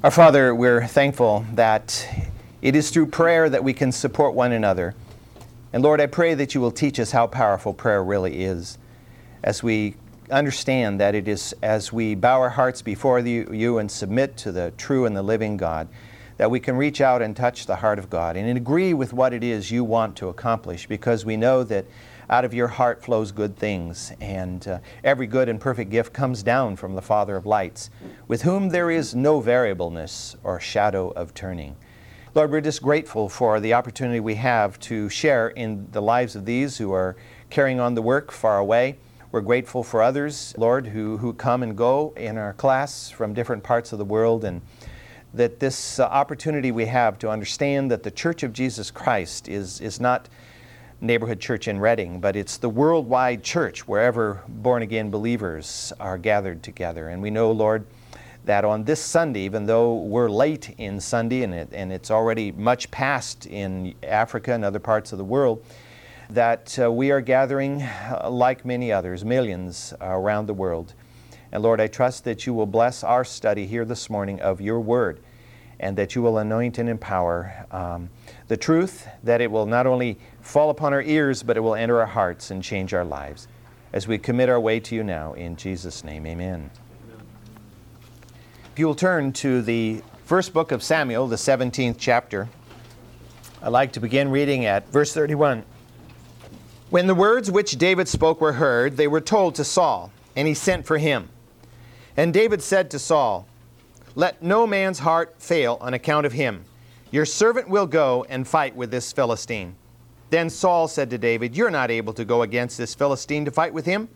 Our Father, we're thankful that it is through prayer that we can support one another. And Lord, I pray that you will teach us how powerful prayer really is as we understand that it is as we bow our hearts before you, you and submit to the true and the living God that we can reach out and touch the heart of God and agree with what it is you want to accomplish because we know that out of your heart flows good things, and uh, every good and perfect gift comes down from the Father of lights, with whom there is no variableness or shadow of turning. Lord, we're just grateful for the opportunity we have to share in the lives of these who are carrying on the work far away. We're grateful for others, Lord, who, who come and go in our class from different parts of the world, and that this uh, opportunity we have to understand that the Church of Jesus Christ is, is not neighborhood church in Reading, but it's the worldwide church wherever born again believers are gathered together. And we know, Lord, that on this Sunday, even though we're late in Sunday and, it, and it's already much past in Africa and other parts of the world, that uh, we are gathering uh, like many others, millions uh, around the world. And Lord, I trust that you will bless our study here this morning of your word and that you will anoint and empower um, the truth, that it will not only fall upon our ears, but it will enter our hearts and change our lives. As we commit our way to you now, in Jesus' name, amen. If you will turn to the first book of Samuel, the 17th chapter, I'd like to begin reading at verse 31. When the words which David spoke were heard, they were told to Saul, and he sent for him. And David said to Saul, Let no man's heart fail on account of him. Your servant will go and fight with this Philistine. Then Saul said to David, You're not able to go against this Philistine to fight with him,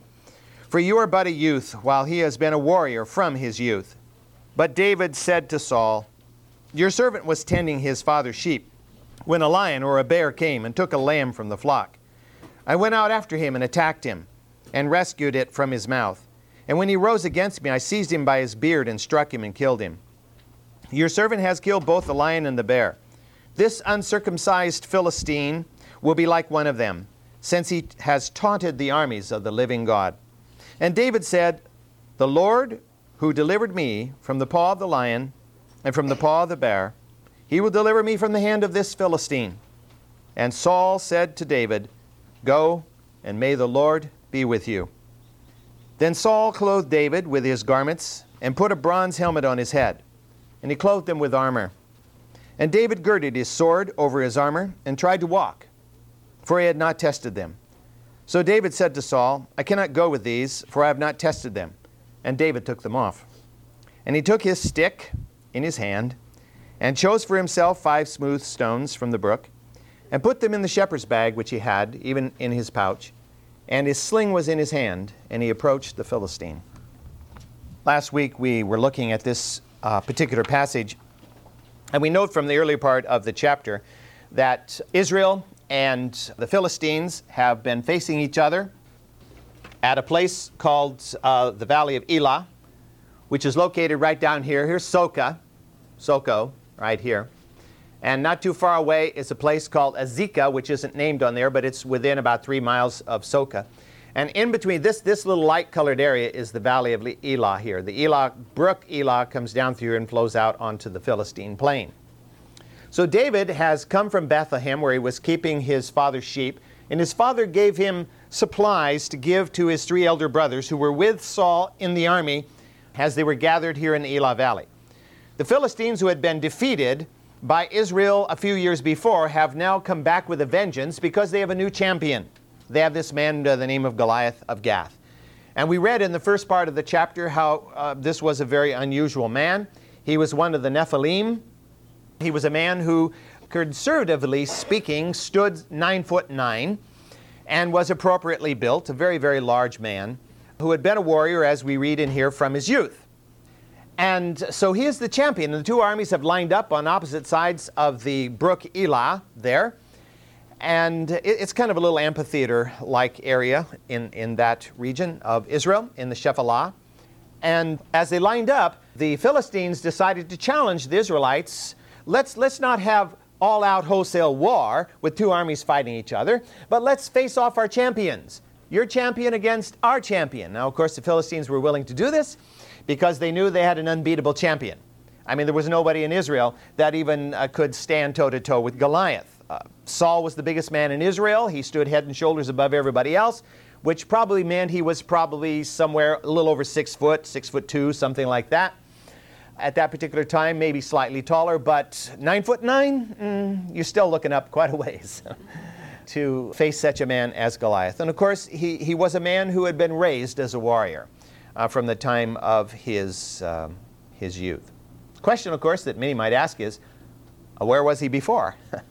for you are but a youth, while he has been a warrior from his youth. But David said to Saul, Your servant was tending his father's sheep when a lion or a bear came and took a lamb from the flock. I went out after him and attacked him, and rescued it from his mouth. And when he rose against me, I seized him by his beard and struck him and killed him. Your servant has killed both the lion and the bear. This uncircumcised Philistine will be like one of them, since he has taunted the armies of the living God. And David said, The Lord who delivered me from the paw of the lion and from the paw of the bear, he will deliver me from the hand of this Philistine. And Saul said to David, Go, and may the Lord be with you. Then Saul clothed David with his garments and put a bronze helmet on his head, and he clothed him with armor. And David girded his sword over his armor and tried to walk for he had not tested them. So David said to Saul, I cannot go with these, for I have not tested them. And David took them off. And he took his stick in his hand, and chose for himself five smooth stones from the brook, and put them in the shepherd's bag which he had, even in his pouch. And his sling was in his hand, and he approached the Philistine. Last week we were looking at this uh, particular passage, and we note from the earlier part of the chapter that Israel and the Philistines have been facing each other at a place called uh, the Valley of Elah, which is located right down here. Here's Soka, Soko, right here. And not too far away is a place called Azekah, which isn't named on there, but it's within about three miles of Soka. And in between this, this little light colored area is the valley of Elah here. The Elah, brook Elah comes down through and flows out onto the Philistine plain. So David has come from Bethlehem where he was keeping his father's sheep, and his father gave him supplies to give to his three elder brothers who were with Saul in the army as they were gathered here in the Elah Valley. The Philistines, who had been defeated by Israel a few years before, have now come back with a vengeance because they have a new champion. They have this man under the name of Goliath of Gath. And we read in the first part of the chapter how uh, this was a very unusual man. He was one of the Nephilim, he was a man who, conservatively speaking, stood nine foot nine and was appropriately built, a very, very large man who had been a warrior, as we read in here, from his youth. And so he is the champion. And the two armies have lined up on opposite sides of the brook Elah there. And it's kind of a little amphitheater like area in, in that region of Israel, in the Shephelah. And as they lined up, the Philistines decided to challenge the Israelites let's, let's not have all out wholesale war with two armies fighting each other, but let's face off our champions. Your champion against our champion. Now, of course, the Philistines were willing to do this because they knew they had an unbeatable champion. I mean, there was nobody in Israel that even uh, could stand toe to toe with Goliath. Uh, Saul was the biggest man in Israel. He stood head and shoulders above everybody else, which probably meant he was probably somewhere a little over six foot, six foot two, something like that. At that particular time, maybe slightly taller, but nine foot nine, mm, you're still looking up quite a ways. to face such a man as Goliath. And of course, he, he was a man who had been raised as a warrior uh, from the time of his, um, his youth. Question, of course, that many might ask is uh, where was he before?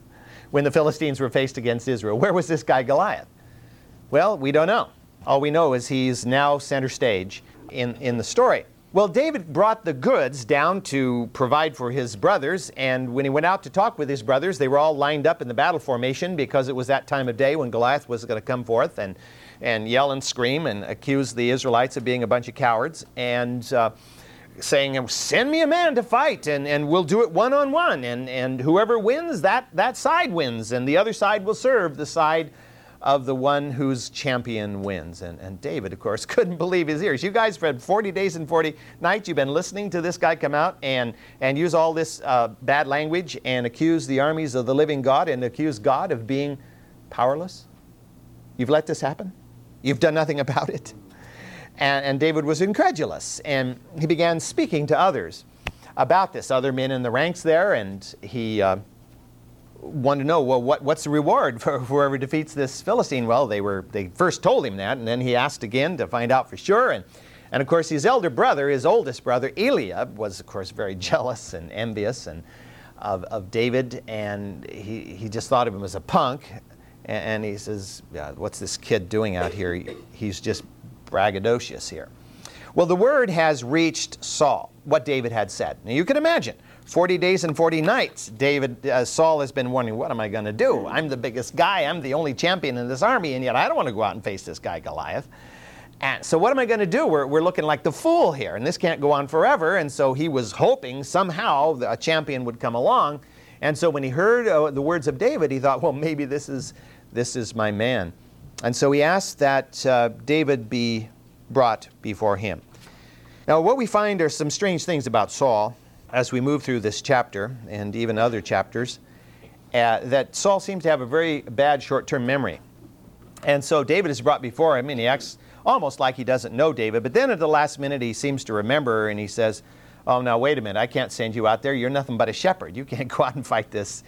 when the Philistines were faced against Israel. Where was this guy Goliath? Well, we don't know. All we know is he's now center stage in, in the story. Well, David brought the goods down to provide for his brothers, and when he went out to talk with his brothers, they were all lined up in the battle formation because it was that time of day when Goliath was going to come forth and, and yell and scream and accuse the Israelites of being a bunch of cowards and uh, saying, Send me a man to fight, and, and we'll do it one on one, and, and whoever wins, that, that side wins, and the other side will serve the side of the one whose champion wins. And, and David, of course, couldn't believe his ears. You guys, for 40 days and 40 nights, you've been listening to this guy come out and, and use all this uh, bad language and accuse the armies of the living God and accuse God of being powerless. You've let this happen? You've done nothing about it? And, and David was incredulous, and he began speaking to others about this, other men in the ranks there, and he. Uh, wanted to know, well, what, what's the reward for whoever defeats this Philistine? Well, they were they first told him that, and then he asked again to find out for sure. And, and of course, his elder brother, his oldest brother, Eliab, was of course very jealous and envious and of, of David, and he, he just thought of him as a punk. And, he says, yeah, what's this kid doing out here? He's just braggadocious here. Well, the word has reached Saul, what David had said. Now you can imagine 40 days and 40 nights, David, uh, Saul has been wondering, what am I going to do? I'm the biggest guy. I'm the only champion in this army, and yet I don't want to go out and face this guy, Goliath. And so what am I going to do? We're, we're looking like the fool here, and this can't go on forever. And so he was hoping somehow a champion would come along. And so when he heard uh, the words of David, he thought, well, maybe this is, this is my man. And so he asked that uh, David be brought before him. Now, what we find are some strange things about Saul as we move through this chapter and even other chapters, uh, that Saul seems to have a very bad short term memory. And so David is brought before him, and he acts almost like he doesn't know David. But then at the last minute, he seems to remember, and he says, Oh, now wait a minute, I can't send you out there. You're nothing but a shepherd. You can't go out and fight this,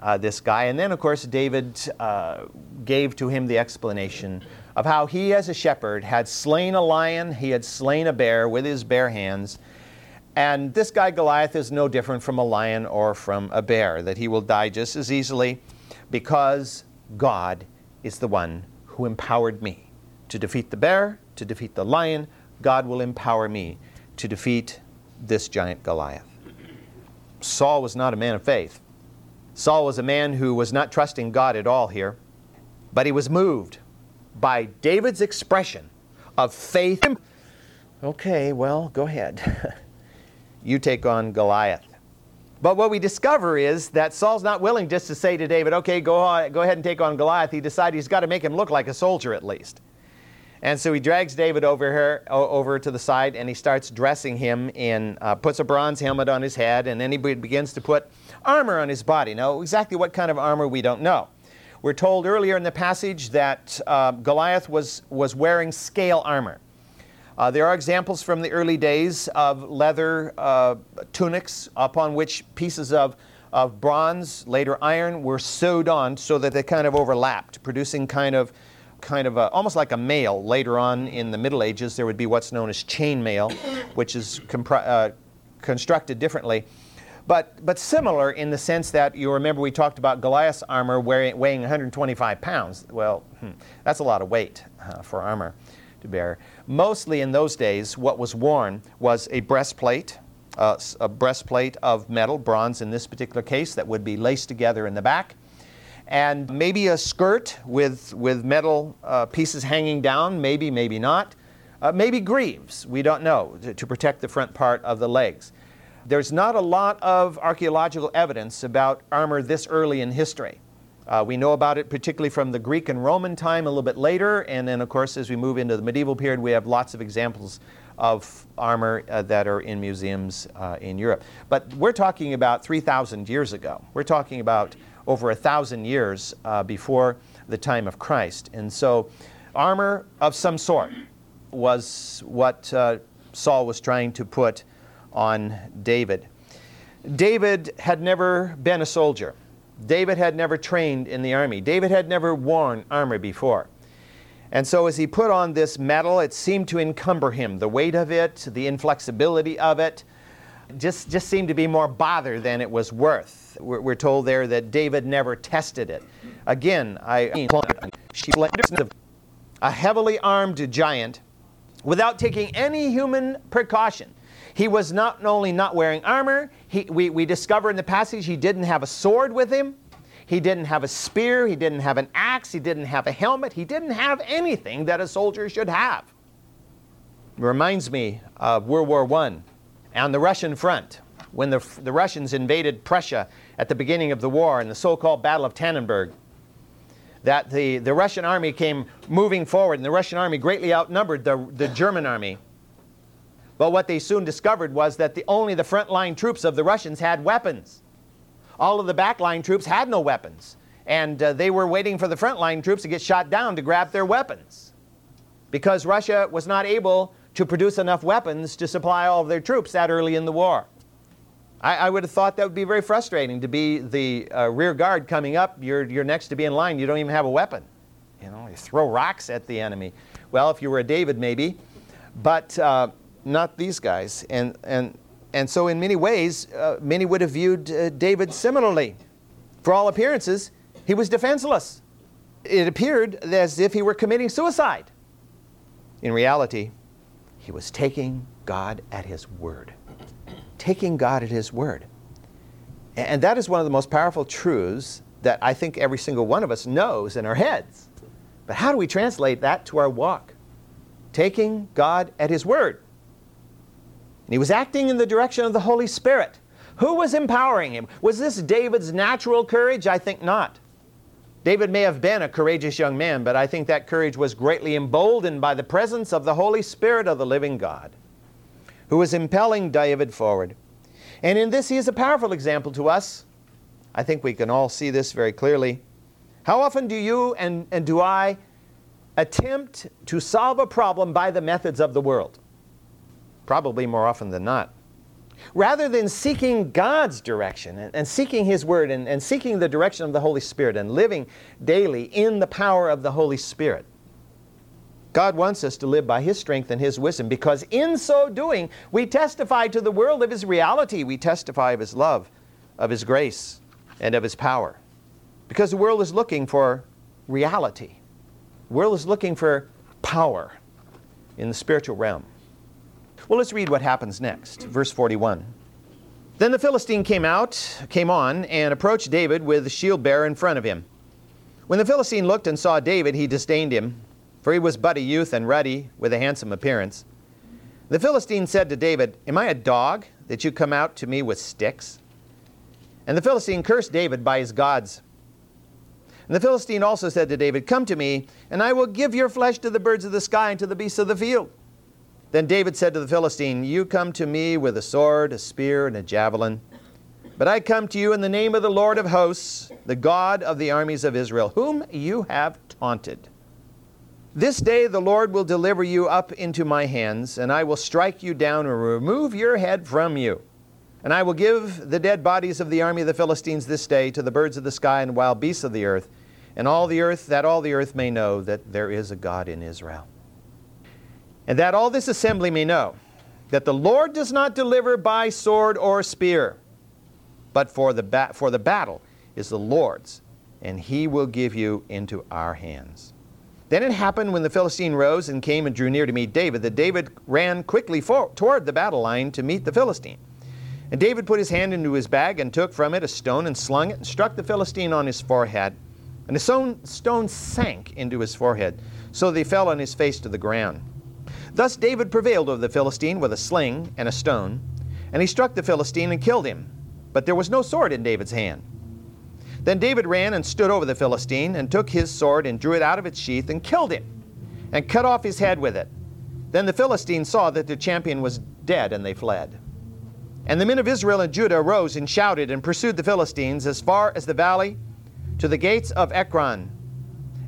uh, this guy. And then, of course, David uh, gave to him the explanation of how he, as a shepherd, had slain a lion, he had slain a bear with his bare hands and this guy Goliath is no different from a lion or from a bear, that he will die just as easily because God is the one who empowered me to defeat the bear, to defeat the lion. God will empower me to defeat this giant Goliath. Saul was not a man of faith. Saul was a man who was not trusting God at all here, but he was moved by David's expression of faith. Okay, well, go ahead. you take on Goliath. But what we discover is that Saul's not willing just to say to David, okay, go, on, go ahead and take on Goliath. He decided he's got to make him look like a soldier at least. And so he drags David over here, over to the side, and he starts dressing him in, uh, puts a bronze helmet on his head, and then he begins to put armor on his body. Now, exactly what kind of armor we don't know. We're told earlier in the passage that uh, Goliath was, was wearing scale armor. Uh, there are examples from the early days of leather uh, tunics upon which pieces of, of bronze, later iron, were sewed on so that they kind of overlapped, producing kind of kind of a, almost like a mail. Later on in the Middle Ages, there would be what's known as chain mail, which is compri- uh, constructed differently. But, but similar in the sense that you remember we talked about Goliath's armor weighing, weighing 125 pounds. Well, hmm, that's a lot of weight uh, for armor to bear. Mostly in those days, what was worn was a breastplate, uh, a breastplate of metal, bronze in this particular case, that would be laced together in the back, and maybe a skirt with, with metal uh, pieces hanging down, maybe, maybe not. Uh, maybe greaves, we don't know, to, to protect the front part of the legs. There's not a lot of archaeological evidence about armor this early in history. Uh, we know about it particularly from the Greek and Roman time a little bit later, and then, of course, as we move into the medieval period, we have lots of examples of armor uh, that are in museums uh, in Europe. But we're talking about 3,000 years ago. We're talking about over a thousand years uh, before the time of Christ. And so, armor of some sort was what uh, Saul was trying to put on David. David had never been a soldier. David had never trained in the army. David had never worn armor before. And so, as he put on this metal, it seemed to encumber him. The weight of it, the inflexibility of it, just, just seemed to be more bother than it was worth. We're, we're told there that David never tested it. Again, I a heavily armed giant without taking any human precaution. He was not only not wearing armor, he, we, we discover in the passage he didn't have a sword with him. He didn't have a spear. He didn't have an axe. He didn't have a helmet. He didn't have anything that a soldier should have. Reminds me of World War I on the Russian front when the, the Russians invaded Prussia at the beginning of the war in the so called Battle of Tannenberg. That the, the Russian army came moving forward, and the Russian army greatly outnumbered the, the German army. But what they soon discovered was that the, only the frontline troops of the Russians had weapons. All of the backline troops had no weapons. And uh, they were waiting for the frontline troops to get shot down to grab their weapons. Because Russia was not able to produce enough weapons to supply all of their troops that early in the war. I, I would have thought that would be very frustrating to be the uh, rear guard coming up. You're, you're next to be in line. You don't even have a weapon. You know, you throw rocks at the enemy. Well, if you were a David, maybe. But uh, not these guys. And, and, and so, in many ways, uh, many would have viewed uh, David similarly. For all appearances, he was defenseless. It appeared as if he were committing suicide. In reality, he was taking God at his word. Taking God at his word. And that is one of the most powerful truths that I think every single one of us knows in our heads. But how do we translate that to our walk? Taking God at his word. And he was acting in the direction of the Holy Spirit. Who was empowering him? Was this David's natural courage? I think not. David may have been a courageous young man, but I think that courage was greatly emboldened by the presence of the Holy Spirit of the living God, who was impelling David forward. And in this, he is a powerful example to us. I think we can all see this very clearly. How often do you and, and do I attempt to solve a problem by the methods of the world? probably more often than not. Rather than seeking God's direction and, and seeking His Word and, and seeking the direction of the Holy Spirit and living daily in the power of the Holy Spirit, God wants us to live by His strength and His wisdom because in so doing, we testify to the world of His reality. We testify of His love, of His grace, and of His power. Because the world is looking for reality, the world is looking for power in the spiritual realm. Well, let's read what happens next. Verse 41. Then the Philistine came out, came on, and approached David with the shield bearer in front of him. When the Philistine looked and saw David, he disdained him, for he was but a youth and ruddy, with a handsome appearance. The Philistine said to David, Am I a dog that you come out to me with sticks? And the Philistine cursed David by his gods. And the Philistine also said to David, Come to me, and I will give your flesh to the birds of the sky and to the beasts of the field. Then David said to the Philistine, You come to me with a sword, a spear, and a javelin. But I come to you in the name of the Lord of hosts, the God of the armies of Israel, whom you have taunted. This day the Lord will deliver you up into my hands, and I will strike you down and remove your head from you. And I will give the dead bodies of the army of the Philistines this day to the birds of the sky and wild beasts of the earth, and all the earth, that all the earth may know that there is a God in Israel. And that all this assembly may know that the Lord does not deliver by sword or spear, but for the, ba- for the battle is the Lord's, and he will give you into our hands. Then it happened when the Philistine rose and came and drew near to meet David that David ran quickly for- toward the battle line to meet the Philistine. And David put his hand into his bag and took from it a stone and slung it and struck the Philistine on his forehead. And the stone sank into his forehead, so that he fell on his face to the ground. Thus David prevailed over the Philistine with a sling and a stone, and he struck the Philistine and killed him. But there was no sword in David's hand. Then David ran and stood over the Philistine, and took his sword and drew it out of its sheath and killed him, and cut off his head with it. Then the Philistines saw that their champion was dead, and they fled. And the men of Israel and Judah arose and shouted and pursued the Philistines as far as the valley to the gates of Ekron.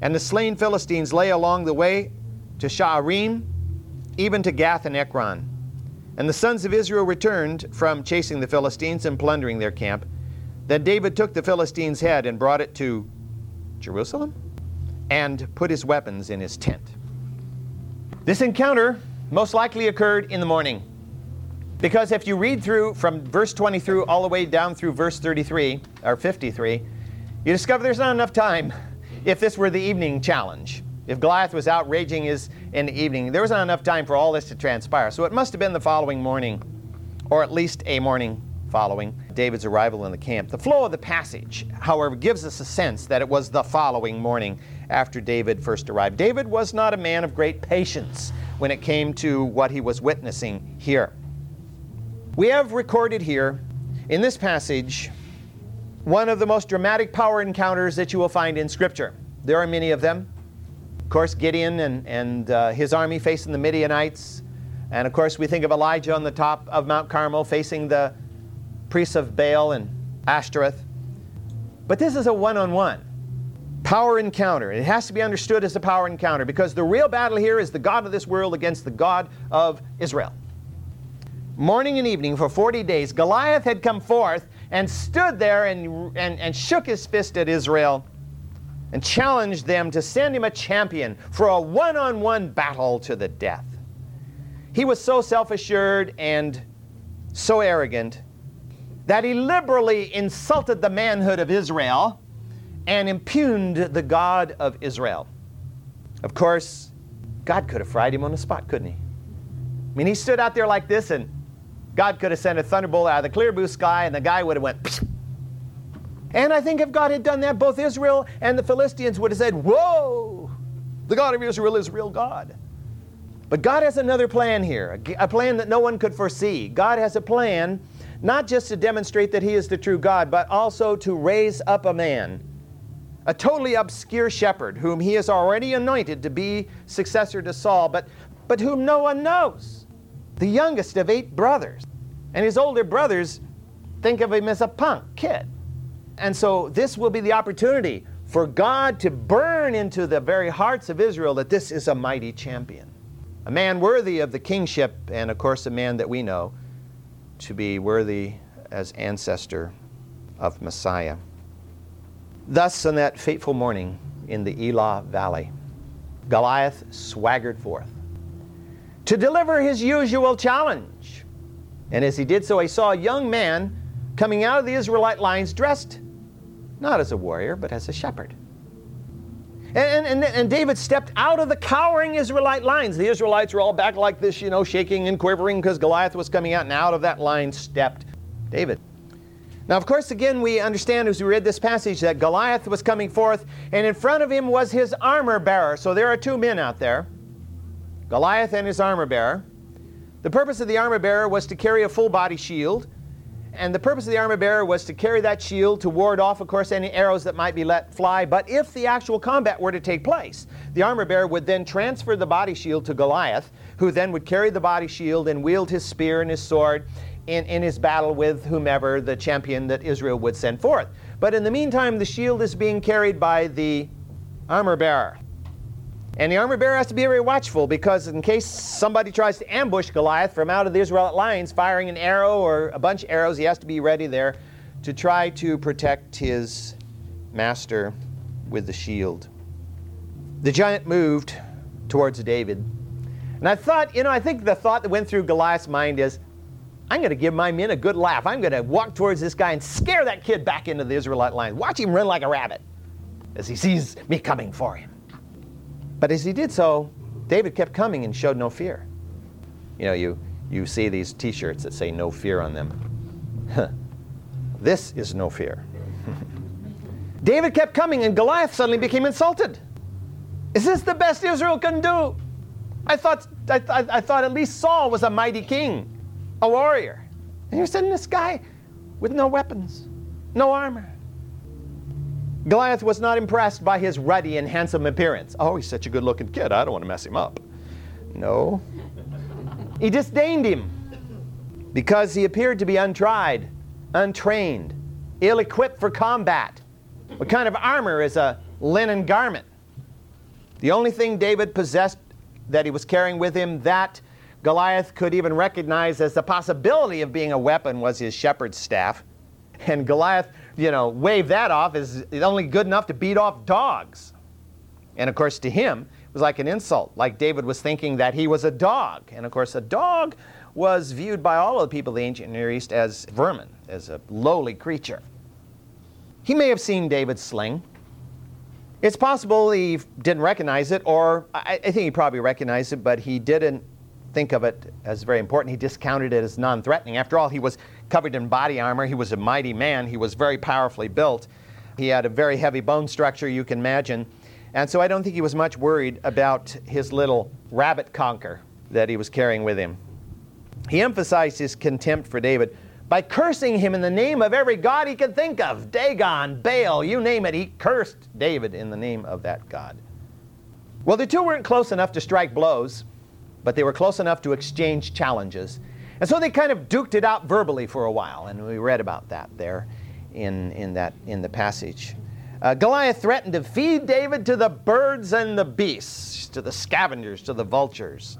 And the slain Philistines lay along the way to Sha'arim, even to Gath and Ekron. And the sons of Israel returned from chasing the Philistines and plundering their camp. Then David took the Philistines' head and brought it to Jerusalem and put his weapons in his tent. This encounter most likely occurred in the morning. Because if you read through from verse 20 through all the way down through verse 33 or 53, you discover there's not enough time if this were the evening challenge. If Goliath was out raging his in the evening, there was not enough time for all this to transpire. So it must have been the following morning, or at least a morning following David's arrival in the camp. The flow of the passage, however, gives us a sense that it was the following morning after David first arrived. David was not a man of great patience when it came to what he was witnessing here. We have recorded here in this passage one of the most dramatic power encounters that you will find in Scripture. There are many of them. Course, Gideon and, and uh, his army facing the Midianites. And of course, we think of Elijah on the top of Mount Carmel facing the priests of Baal and Ashtoreth. But this is a one on one power encounter. It has to be understood as a power encounter because the real battle here is the God of this world against the God of Israel morning and evening for 40 days, Goliath had come forth and stood there and, and, and shook his fist at Israel and challenged them to send him a champion for a one on one battle to the death. He was so self assured and so arrogant that he liberally insulted the manhood of Israel and impugned the God of Israel. Of course, God could have fried him on the spot, couldn't he? I mean, he stood out there like this and God could have sent a thunderbolt out of the clear blue sky and the guy would have went. And I think if God had done that, both Israel and the Philistines would have said, Whoa, the God of Israel is real God. But God has another plan here, a plan that no one could foresee. God has a plan not just to demonstrate that He is the true God, but also to raise up a man, a totally obscure shepherd, whom He has already anointed to be successor to Saul, but, but whom no one knows the youngest of eight brothers. And his older brothers think of him as a punk kid. And so this will be the opportunity for God to burn into the very hearts of Israel that this is a mighty champion. A man worthy of the kingship, and of course, a man that we know to be worthy as ancestor of Messiah. Thus, on that fateful morning in the Elah Valley, Goliath swaggered forth to deliver his usual challenge. And as he did so, he saw a young man coming out of the Israelite lines dressed not as a warrior, but as a shepherd. And, and, and, David stepped out of the cowering Israelite lines. The Israelites were all back like this, you know, shaking and quivering because Goliath was coming out, and out of that line stepped David. Now, of course, again, we understand as we read this passage that Goliath was coming forth, and in front of him was his armor bearer. So there are two men out there. Goliath and his armor bearer. The purpose of the armor bearer was to carry a full body shield, and the purpose of the armor bearer was to carry that shield to ward off, of course, any arrows that might be let fly. But if the actual combat were to take place, the armor bearer would then transfer the body shield to Goliath, who then would carry the body shield and wield his spear and his sword in, in his battle with whomever the champion that Israel would send forth. But in the meantime, the shield is being carried by the armor bearer. And the armor bearer has to be very watchful because in case somebody tries to ambush Goliath from out of the Israelite lines, firing an arrow or a bunch of arrows, he has to be ready there to try to protect his master with the shield. The giant moved towards David. And I thought, you know, I think the thought that went through Goliath's mind is, I'm going to give my men a good laugh. I'm going to walk towards this guy and scare that kid back into the Israelite lines. Watch him run like a rabbit as he sees me coming for him. But as he did so, David kept coming and showed no fear. You know, you, you see these t shirts that say no fear on them. this is no fear. David kept coming, and Goliath suddenly became insulted. Is this the best Israel can do? I thought, I, I, I thought at least Saul was a mighty king, a warrior. And you're sending this guy with no weapons, no armor. Goliath was not impressed by his ruddy and handsome appearance. Oh, he's such a good looking kid. I don't want to mess him up. No. He disdained him because he appeared to be untried, untrained, ill equipped for combat. What kind of armor is a linen garment? The only thing David possessed that he was carrying with him that Goliath could even recognize as the possibility of being a weapon was his shepherd's staff. And Goliath, you know, wave that off as only good enough to beat off dogs. And of course, to him, it was like an insult, like David was thinking that he was a dog. And of course, a dog was viewed by all of the people of the ancient Near East as vermin, as a lowly creature. He may have seen David's sling. It's possible he didn't recognize it, or I, I think he probably recognized it, but he didn't think of it as very important. He discounted it as non threatening. After all, he was covered in body armor. He was a mighty man. He was very powerfully built. He had a very heavy bone structure, you can imagine. And so I don't think he was much worried about his little rabbit conker that he was carrying with him. He emphasized his contempt for David by cursing him in the name of every god he could think of Dagon, Baal, you name it. He cursed David in the name of that god. Well, the two weren't close enough to strike blows, but they were close enough to exchange challenges. And so they kind of duked it out verbally for a while, and we read about that there in, in, that, in the passage. Uh, Goliath threatened to feed David to the birds and the beasts, to the scavengers, to the vultures.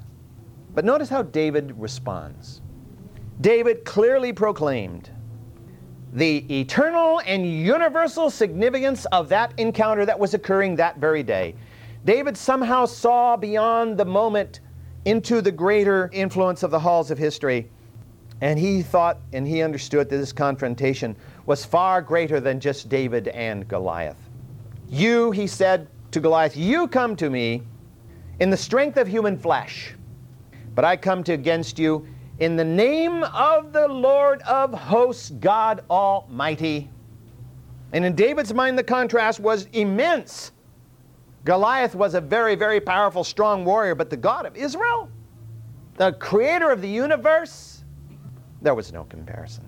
But notice how David responds. David clearly proclaimed the eternal and universal significance of that encounter that was occurring that very day. David somehow saw beyond the moment into the greater influence of the halls of history. And he thought and he understood that this confrontation was far greater than just David and Goliath. You, he said to Goliath, you come to me in the strength of human flesh, but I come to against you in the name of the Lord of hosts, God Almighty. And in David's mind, the contrast was immense. Goliath was a very, very powerful, strong warrior, but the God of Israel, the creator of the universe, there was no comparison.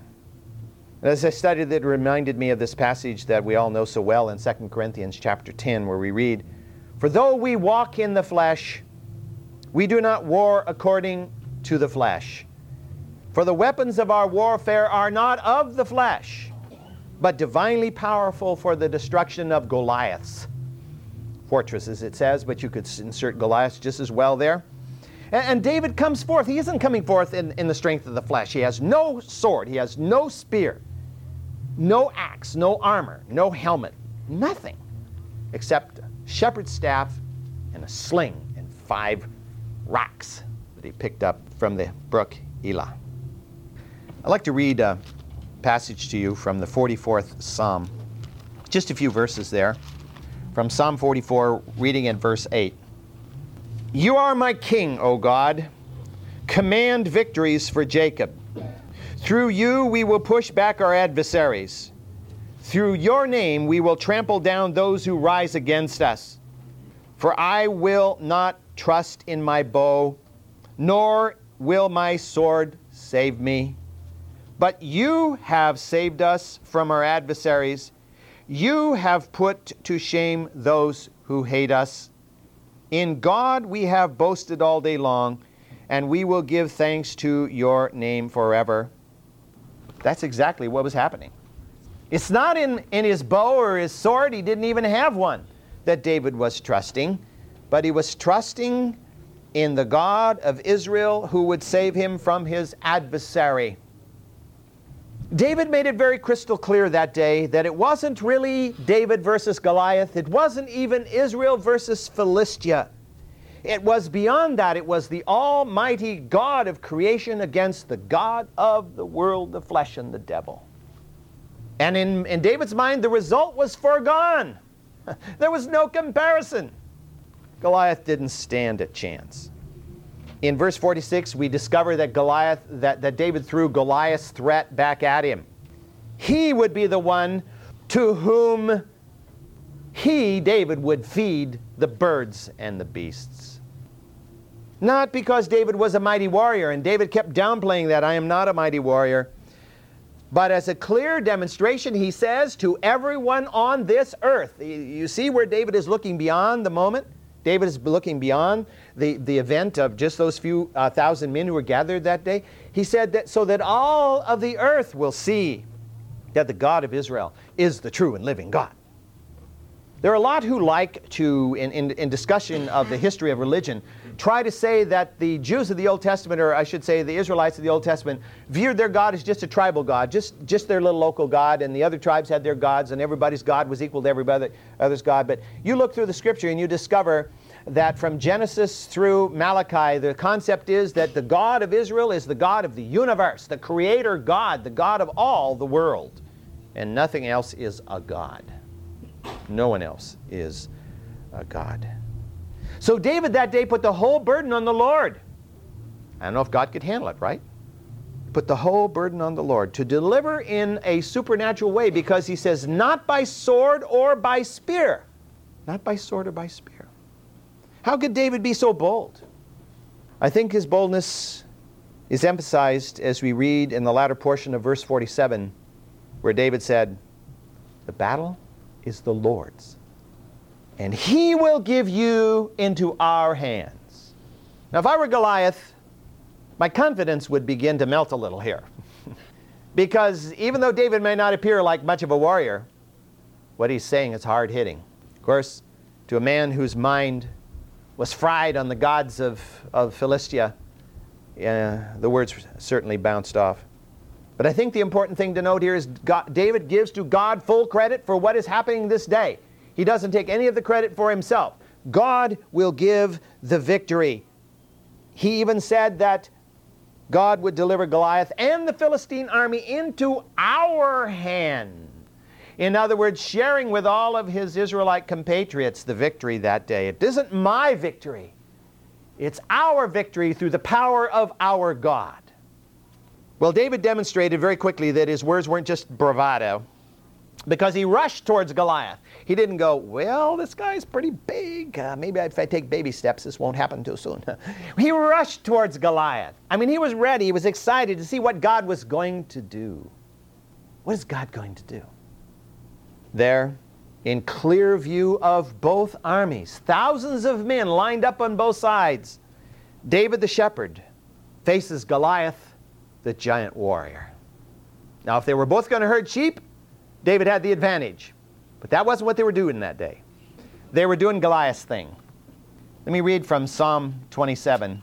As I studied it, reminded me of this passage that we all know so well in 2 Corinthians chapter 10, where we read, For though we walk in the flesh, we do not war according to the flesh. For the weapons of our warfare are not of the flesh, but divinely powerful for the destruction of Goliaths. Fortresses, it says, but you could insert Goliath just as well there. And, David comes forth. He isn't coming forth in, in the strength of the flesh. He has no sword, he has no spear no axe, no armor, no helmet, nothing except a shepherd's staff and a sling and five rocks that he picked up from the brook Elah. I'd like to read a passage to you from the 44th Psalm. Just a few verses there. From Psalm 44, reading in verse 8. You are my king, O God. Command victories for Jacob. Through you we will push back our adversaries. Through your name we will trample down those who rise against us. For I will not trust in my bow, nor will my sword save me. But you have saved us from our adversaries. You have put to shame those who hate us. In God we have boasted all day long, and we will give thanks to your name forever. That's exactly what was happening. It's not in, in his bow or his sword, he didn't even have one that David was trusting, but he was trusting in the God of Israel who would save him from his adversary. David made it very crystal clear that day that it wasn't really David versus Goliath, it wasn't even Israel versus Philistia. It was beyond that. It was the Almighty God of creation against the God of the world, the flesh, and the devil. And in, in David's mind, the result was foregone. there was no comparison. Goliath didn't stand a chance. In verse 46, we discover that Goliath, that, that David threw Goliath's threat back at him. He would be the one to whom he, David, would feed the birds and the beasts. Not because David was a mighty warrior, and David kept downplaying that, I am not a mighty warrior. But as a clear demonstration, he says to everyone on this earth, you see where David is looking beyond the moment? David is looking beyond the, the event of just those few uh, thousand men who were gathered that day. He said that so that all of the earth will see that the God of Israel is the true and living God. There are a lot who like to, in, in, in, discussion of the history of religion, try to say that the Jews of the Old Testament, or I should say the Israelites of the Old Testament, viewed their God as just a tribal God, just, just their little local God, and the other tribes had their gods, and everybody's God was equal to everybody other's God. But you look through the scripture and you discover that from Genesis through Malachi, the concept is that the God of Israel is the God of the universe, the creator God, the God of all the world, and nothing else is a God. No one else is a God. So David that day put the whole burden on the Lord. I don't know if God could handle it, right? Put the whole burden on the Lord to deliver in a supernatural way because he says, not by sword or by spear. Not by sword or by spear. How could David be so bold? I think his boldness is emphasized as we read in the latter portion of verse 47, where David said, The battle is the Lord's, and he will give you into our hands. Now, if I were Goliath, my confidence would begin to melt a little here. because even though David may not appear like much of a warrior, what he's saying is hard hitting. Of course, to a man whose mind was fried on the gods of, of Philistia, the words certainly bounced off. But I think the important thing to note here is God, David gives to God full credit for what is happening this day. He doesn't take any of the credit for himself. God will give the victory. He even said that God would deliver Goliath and the Philistine army into our hand. In other words, sharing with all of his Israelite compatriots the victory that day. It isn't my victory, it's our victory through the power of our God. Well, David demonstrated very quickly that his words weren't just bravado because he rushed towards Goliath. He didn't go, Well, this guy's pretty big. Uh, maybe if I take baby steps, this won't happen too soon. he rushed towards Goliath. I mean, he was ready. He was excited to see what God was going to do. What is God going to do? There, in clear view of both armies, thousands of men lined up on both sides, David the shepherd faces Goliath the giant warrior. Now, if they were both going to herd sheep, David had the advantage. But that wasn't what they were doing that day. They were doing Goliath's thing. Let me read from Psalm 27,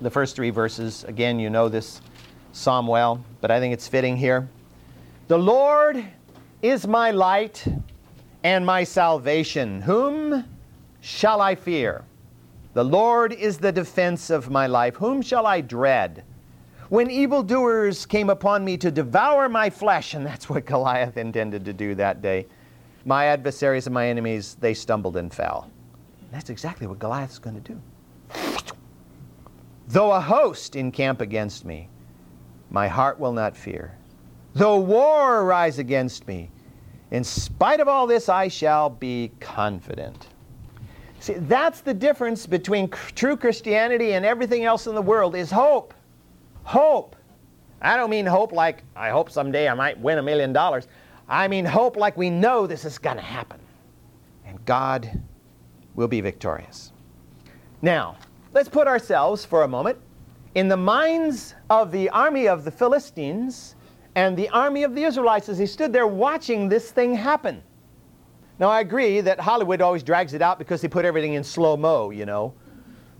the first three verses. Again, you know this psalm well, but I think it's fitting here. The Lord is my light and my salvation. Whom shall I fear? The Lord is the defense of my life. Whom shall I dread? when evildoers came upon me to devour my flesh, and that's what Goliath intended to do that day, my adversaries and my enemies, they stumbled and fell. That's exactly what Goliath is going to do. Though a host encamp against me, my heart will not fear. Though war arise against me, in spite of all this, I shall be confident. See, that's the difference between true Christianity and everything else in the world is hope. Hope. I don't mean hope like I hope someday I might win a million dollars. I mean hope like we know this is going to happen. And God will be victorious. Now, let's put ourselves for a moment in the minds of the army of the Philistines and the army of the Israelites as he stood there watching this thing happen. Now, I agree that Hollywood always drags it out because they put everything in slow mo, you know.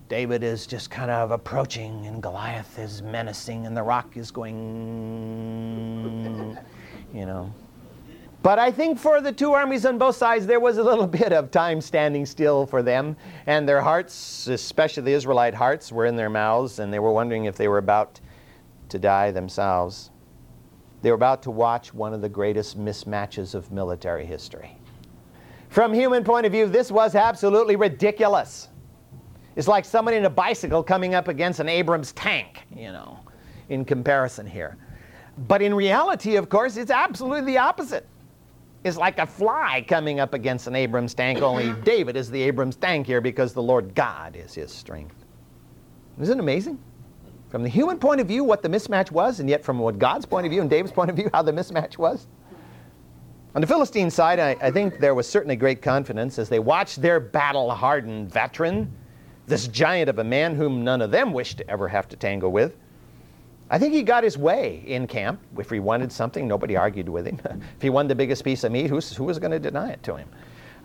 David is just kind of approaching, and Goliath is menacing, and the rock is going, you know. But I think for the two armies on both sides, there was a little bit of time standing still for them, and their hearts, especially the Israelite hearts, were in their mouths, and they were wondering if they were about to die themselves. They were about to watch one of the greatest mismatches of military history. From human point of view, this was absolutely ridiculous. It's like somebody in a bicycle coming up against an Abrams tank, you know, in comparison here. But in reality, of course, it's absolutely the opposite. It's like a fly coming up against an Abrams tank, only David is the Abrams tank here because the Lord God is his strength. Isn't it amazing? From the human point of view, what the mismatch was, and yet from what God's point of view and David's point of view, how the mismatch was. On the Philistine side, I, I think there was certainly great confidence as they watched their battle hardened veteran, this giant of a man whom none of them wished to ever have to tangle with. I think he got his way in camp. If he wanted something, nobody argued with him. if he won the biggest piece of meat, who was going to deny it to him?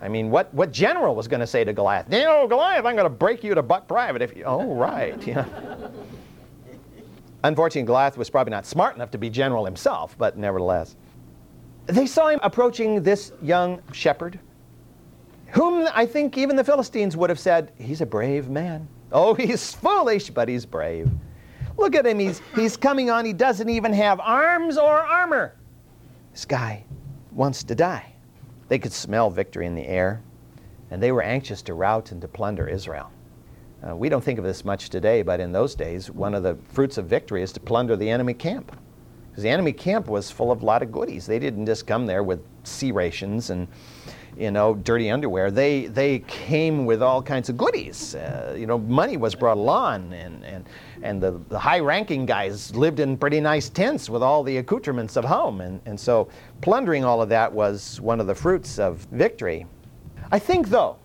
I mean, what, what general was going to say to Goliath, you know, Goliath, I'm going to break you to buck private if you, oh, right. Yeah. Unfortunately, Goliath was probably not smart enough to be general himself, but nevertheless. They saw him approaching this young shepherd, whom I think even the Philistines would have said, he's a brave man. Oh, he's foolish, but he's brave. Look at him, he's, he's coming on, he doesn't even have arms or armor. This guy wants to die. They could smell victory in the air, and they were anxious to rout and to plunder Israel. Uh, we don't think of this much today, but in those days, one of the fruits of victory is to plunder the enemy camp. Because the enemy camp was full of a lot of goodies. They didn't just come there with C rations and you know, dirty underwear. They, they came with all kinds of goodies. Uh, you know, money was brought along, and, and, and the, the high ranking guys lived in pretty nice tents with all the accoutrements of home. And, and so plundering all of that was one of the fruits of victory. I think, though,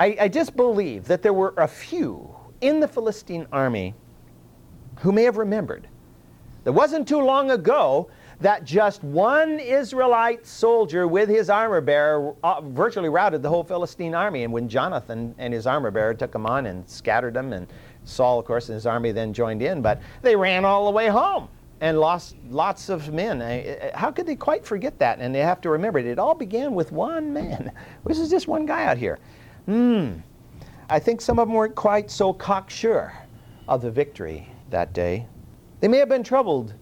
I, I just believe that there were a few in the Philistine army who may have remembered. That wasn't too long ago that just one Israelite soldier with his armor bearer uh, virtually routed the whole Philistine army. And when Jonathan and his armor bearer took them on and scattered them, and Saul, of course, and his army then joined in, but they ran all the way home and lost lots of men. How could they quite forget that? And they have to remember it. It all began with one man. This is just one guy out here. Hmm. I think some of them weren't quite so cocksure of the victory that day. They may have been troubled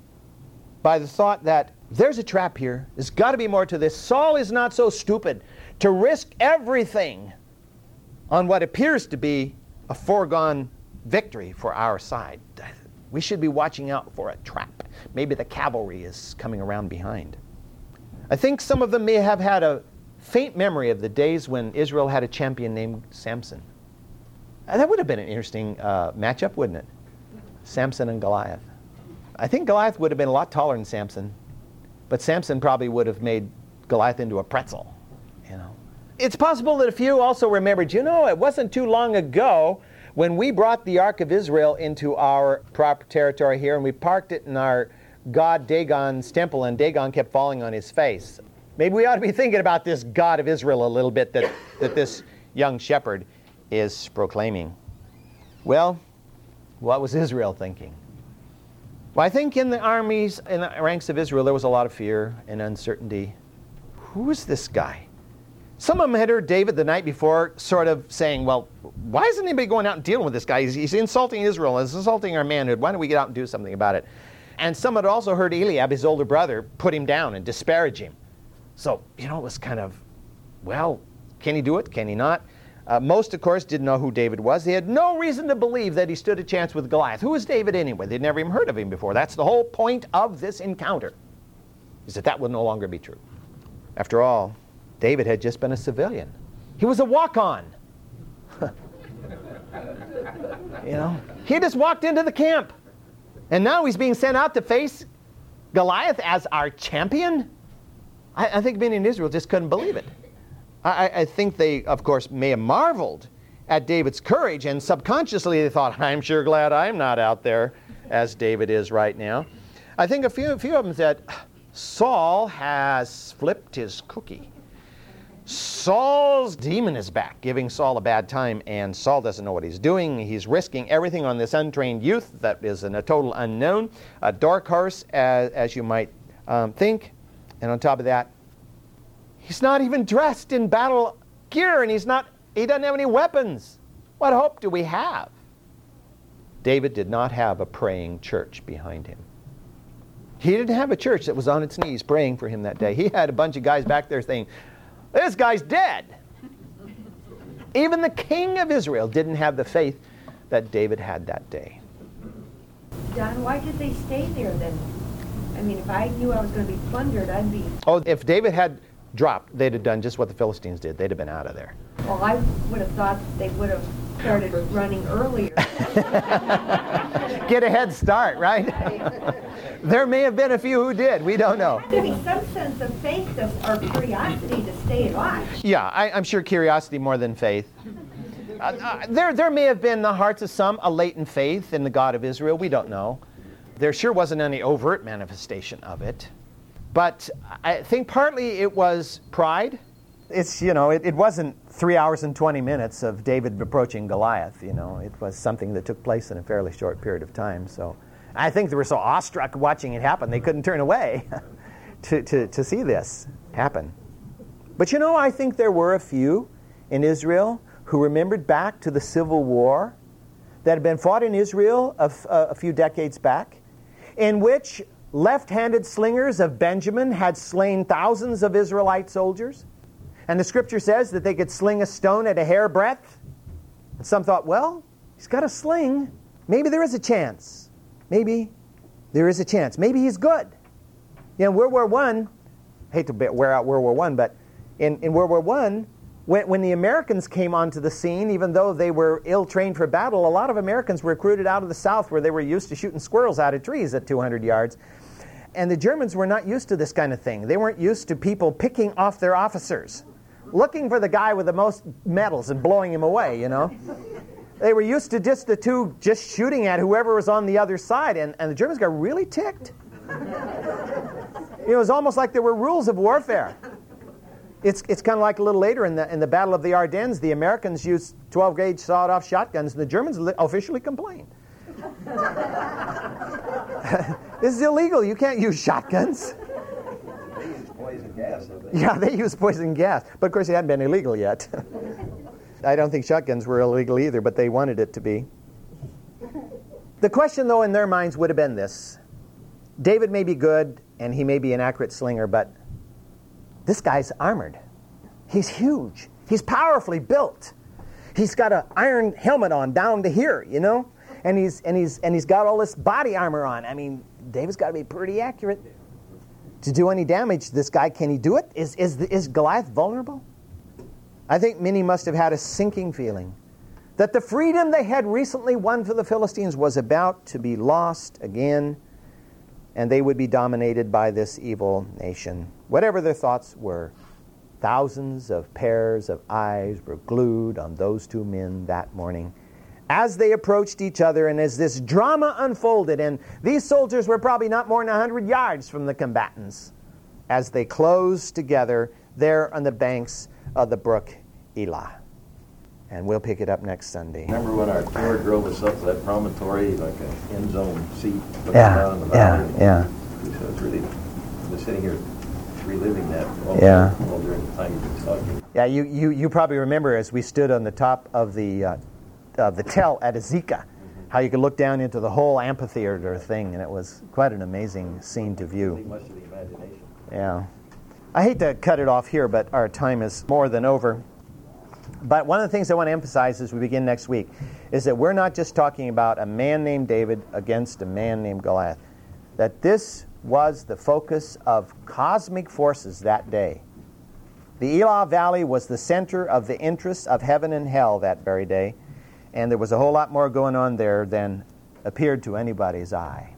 by the thought that there's a trap here. There's got to be more to this. Saul is not so stupid to risk everything on what appears to be a foregone victory for our side. We should be watching out for a trap. Maybe the cavalry is coming around behind. I think some of them may have had a faint memory of the days when Israel had a champion named Samson. That would have been an interesting uh, matchup, wouldn't it? Samson and Goliath. I think Goliath would have been a lot taller than Samson, but Samson probably would have made Goliath into a pretzel. You know, it's possible that a few also remembered. You know, it wasn't too long ago when we brought the Ark of Israel into our proper territory here, and we parked it in our god Dagon's temple, and Dagon kept falling on his face. Maybe we ought to be thinking about this God of Israel a little bit that, that this young shepherd is proclaiming. Well, what was Israel thinking? Well, I think in the armies, in the ranks of Israel, there was a lot of fear and uncertainty. Who is this guy? Some of them had heard David the night before sort of saying, Well, why isn't anybody going out and dealing with this guy? He's, he's insulting Israel, he's insulting our manhood. Why don't we get out and do something about it? And some had also heard Eliab, his older brother, put him down and disparage him. So, you know, it was kind of, well, can he do it? Can he not? Uh, most, of course, didn't know who David was. They had no reason to believe that he stood a chance with Goliath. Who was David anyway? They'd never even heard of him before. That's the whole point of this encounter, is that that will no longer be true. After all, David had just been a civilian. He was a walk-on. you know, he just walked into the camp. And now he's being sent out to face Goliath as our champion? I, I think many in Israel just couldn't believe it. I, I think they, of course, may have marveled at David's courage, and subconsciously they thought, I'm sure glad I'm not out there as David is right now. I think a few, a few of them said, Saul has flipped his cookie. Saul's demon is back, giving Saul a bad time, and Saul doesn't know what he's doing. He's risking everything on this untrained youth that is in a total unknown, a dark horse, as, as you might um, think. And on top of that, He's not even dressed in battle gear and he's not, he doesn't have any weapons. What hope do we have? David did not have a praying church behind him. He didn't have a church that was on its knees praying for him that day. He had a bunch of guys back there saying, This guy's dead. Even the king of Israel didn't have the faith that David had that day. Don, why did they stay there then? I mean, if I knew I was going to be plundered, I'd be. Oh, if David had dropped, they'd have done just what the Philistines did. They'd have been out of there. Well, I would have thought they would have started running earlier. get a head start, right? there may have been a few who did. We don't know. There had to be some sense of faith or curiosity to stay alive. Yeah, I, am sure curiosity more than faith. Uh, uh, there, there may have been in the hearts of some a latent faith in the God of Israel. We don't know. There sure wasn't any overt manifestation of it. But I think partly it was pride. It's, you know, it, it wasn't three hours and 20 minutes of David approaching Goliath, you know. It was something that took place in a fairly short period of time. So I think they were so awestruck watching it happen, they couldn't turn away to, to, to see this happen. But you know, I think there were a few in Israel who remembered back to the civil war that had been fought in Israel a, a few decades back, in which left handed slingers of Benjamin had slain thousands of Israelite soldiers. And the scripture says that they could sling a stone at a hair breadth. And some thought, well, he's got a sling. Maybe there is a chance. Maybe there is a chance. Maybe he's good. You know, World War I, hate to wear out World War I, but in, in World War I, when, when the Americans came onto the scene, even though they were ill trained for battle, a lot of Americans were recruited out of the South where they were used to shooting squirrels out of trees at 200 yards. And the Germans were not used to this kind of thing. They weren't used to people picking off their officers, looking for the guy with the most medals and blowing him away, you know. They were used to just the two just shooting at whoever was on the other side, and, and the Germans got really ticked. it was almost like there were rules of warfare. It's, it's kind of like a little later in the, in the Battle of the Ardennes, the Americans used 12 gauge sawed off shotguns, and the Germans li- officially complained. this is illegal. You can't use shotguns. They use poison gas. Yeah, they use poison gas. But of course, it hadn't been illegal yet. I don't think shotguns were illegal either, but they wanted it to be. The question, though, in their minds would have been this David may be good and he may be an accurate slinger, but this guy's armored. He's huge. He's powerfully built. He's got an iron helmet on down to here, you know? And he's, and, he's, and he's got all this body armor on. I mean, David's got to be pretty accurate. To do any damage, this guy, can he do it? Is, is, is Goliath vulnerable? I think many must have had a sinking feeling that the freedom they had recently won for the Philistines was about to be lost again and they would be dominated by this evil nation. Whatever their thoughts were, thousands of pairs of eyes were glued on those two men that morning as they approached each other and as this drama unfolded. And these soldiers were probably not more than 100 yards from the combatants as they closed together there on the banks of the brook Elah and we'll pick it up next Sunday. Remember when our tour drove us up to that promontory, like an end zone seat, looking yeah, down in the yeah, valley? yeah. So it's really, we're sitting here reliving that all, Yeah. all during the time you've been talking. Yeah, you, you, you probably remember as we stood on the top of the, uh, of the tell at Azekah, how you could look down into the whole amphitheater thing, and it was quite an amazing scene to view. much of the imagination. Yeah. I hate to cut it off here, but our time is more than over. But one of the things I want to emphasize as we begin next week is that we're not just talking about a man named David against a man named Goliath. That this was the focus of cosmic forces that day. The Elah Valley was the center of the interests of heaven and hell that very day, and there was a whole lot more going on there than appeared to anybody's eye.